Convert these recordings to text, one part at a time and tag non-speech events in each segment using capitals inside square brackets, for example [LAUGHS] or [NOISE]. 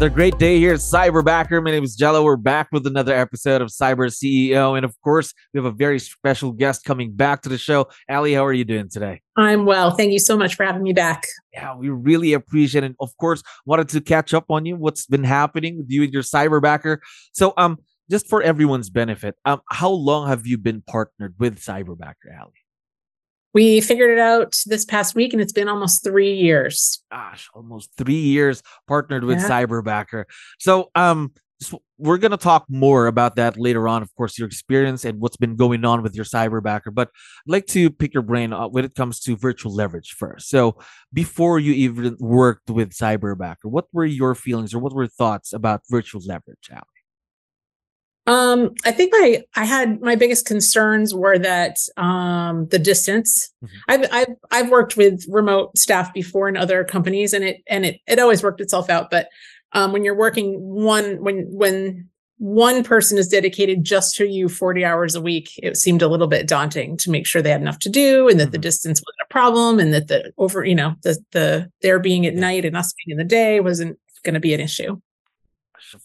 Another great day here at Cyberbacker. My name is Jello. We're back with another episode of Cyber CEO. And of course, we have a very special guest coming back to the show. Ali, how are you doing today? I'm well. Thank you so much for having me back. Yeah, we really appreciate it. Of course, wanted to catch up on you, what's been happening with you and your Cyberbacker. So, um, just for everyone's benefit, um, how long have you been partnered with Cyberbacker, Ali? We figured it out this past week and it's been almost three years. Gosh, almost three years partnered with yeah. Cyberbacker. So, um, so we're going to talk more about that later on, of course, your experience and what's been going on with your cyberbacker. But I'd like to pick your brain when it comes to virtual leverage first. So, before you even worked with cyberbacker, what were your feelings or what were thoughts about virtual leverage, Ali? Um, I think my I had my biggest concerns were that um, the distance. Mm-hmm. I've I've I've worked with remote staff before in other companies, and it and it it always worked itself out. But um, when you're working one when when one person is dedicated just to you 40 hours a week, it seemed a little bit daunting to make sure they had enough to do and that mm-hmm. the distance wasn't a problem and that the over, you know, the the their being at night and us being in the day wasn't going to be an issue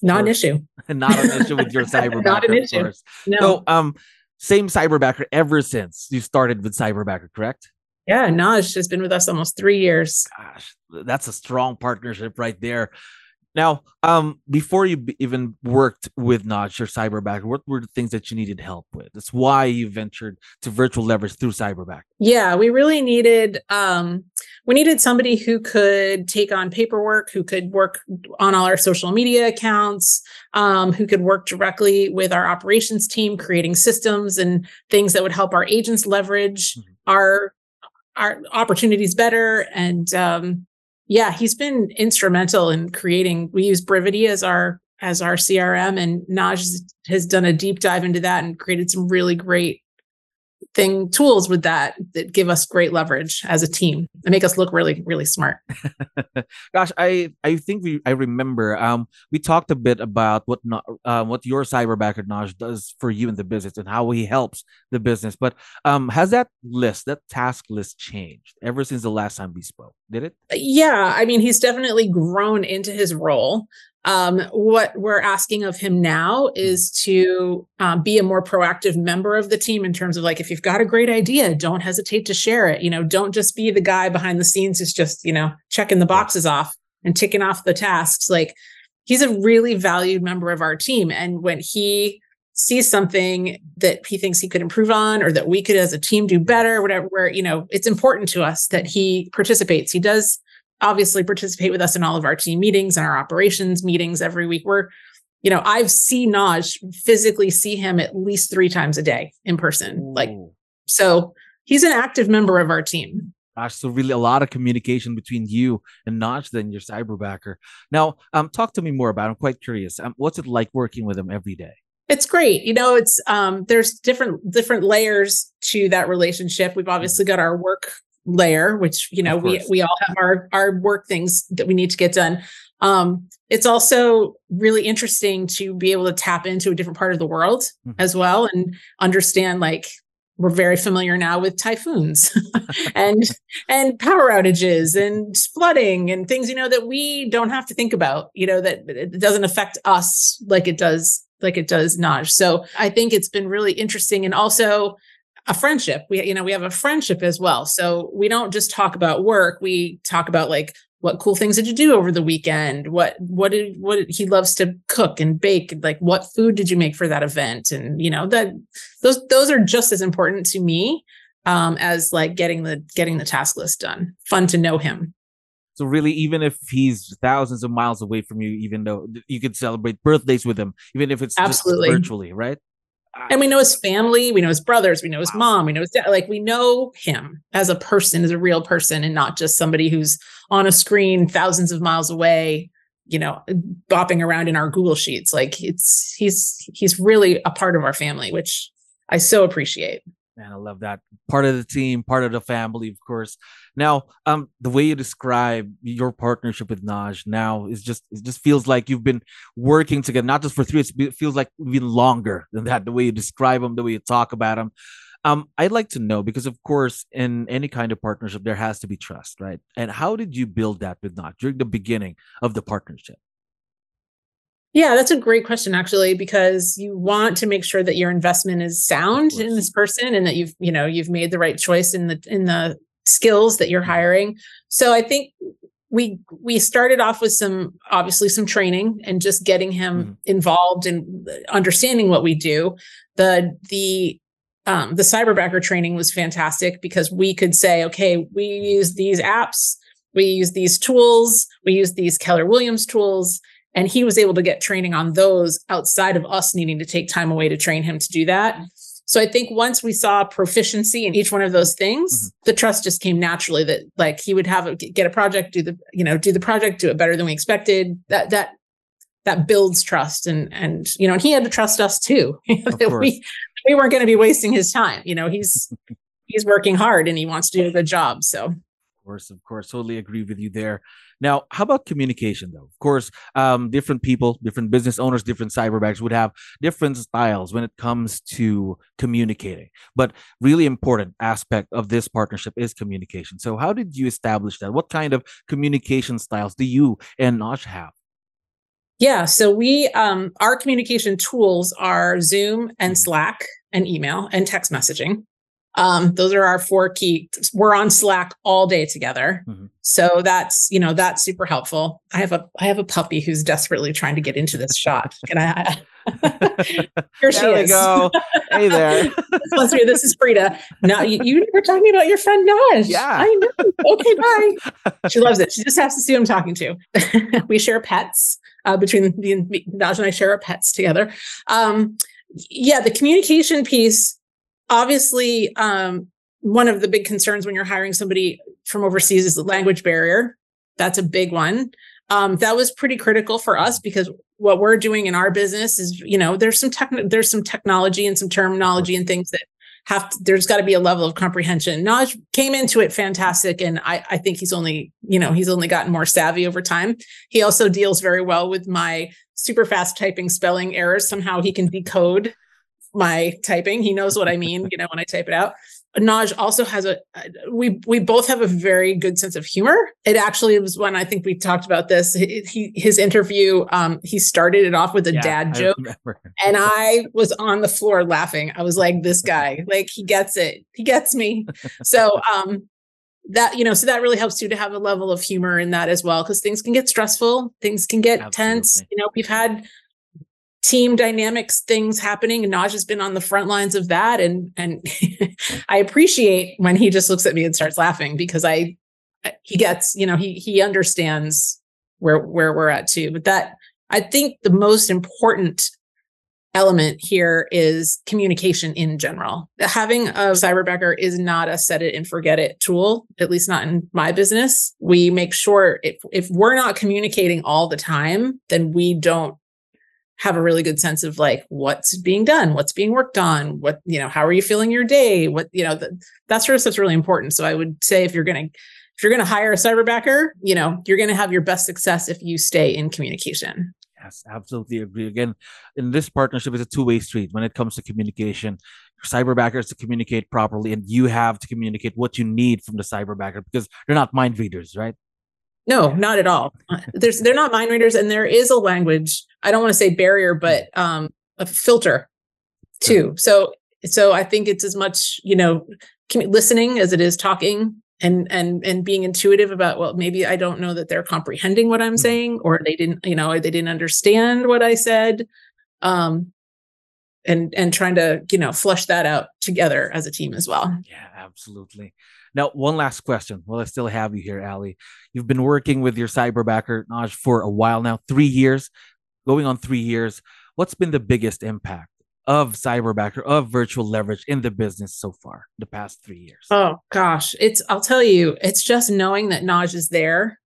not an issue. [LAUGHS] not an issue with your cyberbacker. [LAUGHS] not an issue. No. So, um, same cyberbacker ever since you started with cyberbacker, correct? Yeah, Naj has been with us almost three years. Gosh, that's a strong partnership right there. Now, um, before you b- even worked with Naj or Cyberback, what were the things that you needed help with? That's why you ventured to virtual leverage through Cyberback. Yeah, we really needed um, we needed somebody who could take on paperwork, who could work on all our social media accounts, um, who could work directly with our operations team, creating systems and things that would help our agents leverage mm-hmm. our our opportunities better and um, yeah, he's been instrumental in creating. We use Brivity as our as our CRM, and Naj has done a deep dive into that and created some really great thing tools with that that give us great leverage as a team and make us look really really smart. [LAUGHS] Gosh i i think we i remember um we talked a bit about what not uh, what your cyber cyberbacker Naj does for you in the business and how he helps the business. But um has that list that task list changed ever since the last time we spoke? Did it? Yeah i mean he's definitely grown into his role um, what we're asking of him now is to um, be a more proactive member of the team in terms of like, if you've got a great idea, don't hesitate to share it. You know, don't just be the guy behind the scenes who's just, you know, checking the boxes off and ticking off the tasks. Like, he's a really valued member of our team. And when he sees something that he thinks he could improve on or that we could as a team do better, whatever, where, you know, it's important to us that he participates. He does obviously participate with us in all of our team meetings and our operations meetings every week. We're, you know, I've seen Naj physically see him at least three times a day in person. Ooh. Like, so he's an active member of our team. Gosh, so really a lot of communication between you and Naj then your cyberbacker. Now, um, talk to me more about. It. I'm quite curious. Um, what's it like working with him every day? It's great. You know, it's um, there's different different layers to that relationship. We've obviously mm-hmm. got our work layer which you know we we all have our our work things that we need to get done um it's also really interesting to be able to tap into a different part of the world mm-hmm. as well and understand like we're very familiar now with typhoons [LAUGHS] and and power outages and flooding and things you know that we don't have to think about you know that it doesn't affect us like it does like it does Naj. So I think it's been really interesting and also a friendship. We, you know, we have a friendship as well. So we don't just talk about work. We talk about like what cool things did you do over the weekend? What what did what did, he loves to cook and bake? Like what food did you make for that event? And you know that those those are just as important to me um, as like getting the getting the task list done. Fun to know him. So really, even if he's thousands of miles away from you, even though you could celebrate birthdays with him, even if it's absolutely virtually, right? And we know his family, we know his brothers, we know his mom, we know his dad. Like we know him as a person, as a real person, and not just somebody who's on a screen thousands of miles away, you know, bopping around in our Google sheets. Like it's he's he's really a part of our family, which I so appreciate. Man, I love that. Part of the team, part of the family, of course. Now, um, the way you describe your partnership with Naj now is just it just feels like you've been working together, not just for three. It feels like even longer than that. The way you describe them, the way you talk about them. Um, I'd like to know because, of course, in any kind of partnership, there has to be trust, right? And how did you build that with Naj during the beginning of the partnership? Yeah, that's a great question actually because you want to make sure that your investment is sound in this person and that you've, you know, you've made the right choice in the in the skills that you're mm-hmm. hiring. So I think we we started off with some obviously some training and just getting him mm-hmm. involved in understanding what we do. The the um, the cyberbacker training was fantastic because we could say, okay, we use these apps, we use these tools, we use these Keller Williams tools, and he was able to get training on those outside of us needing to take time away to train him to do that. So I think once we saw proficiency in each one of those things, mm-hmm. the trust just came naturally that like he would have a, get a project, do the, you know, do the project, do it better than we expected. That, that, that builds trust and, and, you know, and he had to trust us too. [LAUGHS] that we, we weren't going to be wasting his time. You know, he's, [LAUGHS] he's working hard and he wants to do a good job. So of course, of course, totally agree with you there. Now, how about communication though? Of course, um, different people, different business owners, different cyberbackers would have different styles when it comes to communicating. But really important aspect of this partnership is communication. So, how did you establish that? What kind of communication styles do you and Naj have? Yeah, so we um our communication tools are Zoom and mm-hmm. Slack and email and text messaging. Um, those are our four key. We're on Slack all day together. Mm-hmm. So that's, you know, that's super helpful. I have a I have a puppy who's desperately trying to get into this shot. Can I [LAUGHS] here she is. go. Hey there. [LAUGHS] this is Frida. Now you, you were talking about your friend Naj. Yeah. I know. Okay, bye. [LAUGHS] She loves it. She just has to see who I'm talking to. we share pets. Uh, between the Naj and I share our pets together. Um, yeah, the communication piece obviously um, one of the big concerns when you're hiring somebody from overseas is the language barrier that's a big one um, that was pretty critical for us because what we're doing in our business is you know there's some tech there's some technology and some terminology and things that have to, there's got to be a level of comprehension. Naj came into it fantastic, and I, I think he's only you know he's only gotten more savvy over time. He also deals very well with my super fast typing spelling errors. Somehow he can decode my typing. He knows what I mean, you know, when I type it out. Naj also has a we we both have a very good sense of humor. It actually was when I think we talked about this. He, his interview, um, he started it off with a yeah, dad joke, I and I was on the floor laughing. I was like, "This guy, [LAUGHS] like, he gets it. He gets me." so, um, that you know, so that really helps you to have a level of humor in that as well, because things can get stressful, things can get Absolutely. tense. You know, we've had team dynamics things happening and Naj has been on the front lines of that and and [LAUGHS] I appreciate when he just looks at me and starts laughing because I he gets you know he he understands where where we're at too but that I think the most important element here is communication in general. Having a cyberbacker is not a set it and forget it tool, at least not in my business. We make sure if, if we're not communicating all the time, then we don't have a really good sense of like what's being done, what's being worked on, what, you know, how are you feeling your day? What, you know, the, that sort of stuff's really important. So I would say if you're going to, if you're going to hire a cyberbacker, you know, you're going to have your best success if you stay in communication. Yes, absolutely agree. Again, in this partnership, it's a two-way street when it comes to communication. Cyberbackers to communicate properly, and you have to communicate what you need from the cyberbacker because they're not mind readers, right? No, not at all. Uh, there's they're not mind readers, and there is a language. I don't want to say barrier, but um, a filter too. So so I think it's as much you know listening as it is talking and and and being intuitive about well maybe I don't know that they're comprehending what I'm mm-hmm. saying or they didn't you know they didn't understand what I said. Um, and and trying to you know flush that out together as a team as well. Yeah, absolutely. Now, one last question. Well, I still have you here, Ali. You've been working with your cyberbacker Naj for a while now, three years, going on three years. What's been the biggest impact of cyberbacker of virtual leverage in the business so far the past three years oh gosh it's i'll tell you it's just knowing that naj is there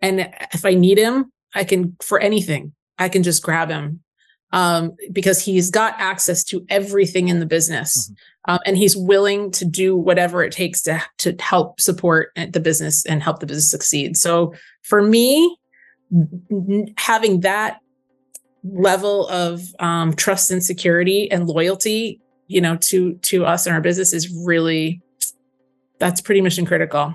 and if i need him i can for anything i can just grab him um, because he's got access to everything in the business. Mm-hmm. um, and he's willing to do whatever it takes to, to help support the business and help the business succeed. So for me having that level of um, trust and security and loyalty you know to to us and our business is really that's pretty mission critical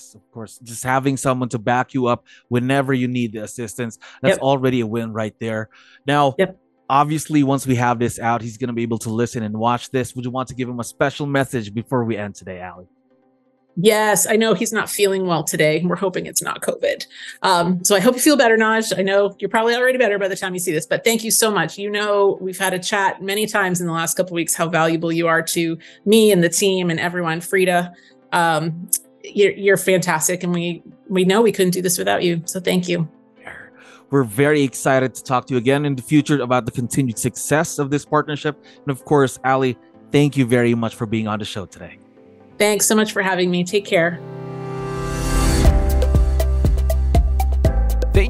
yes of course just having someone to back you up whenever you need the assistance that's yep. already a win right there now yep. obviously once we have this out he's going to be able to listen and watch this would you want to give him a special message before we end today ali Yes, I know he's not feeling well today. We're hoping it's not COVID. Um, so I hope you feel better, Naj. I know you're probably already better by the time you see this, but thank you so much. You know, we've had a chat many times in the last couple weeks how valuable you are to me and the team and everyone. Frida, um, you're, you're fantastic, and we we know we couldn't do this without you. So thank you. We're very excited to talk to you again in the future about the continued success of this partnership, and of course, Ali, thank you very much for being on the show today. Thanks so much for having me. Take care.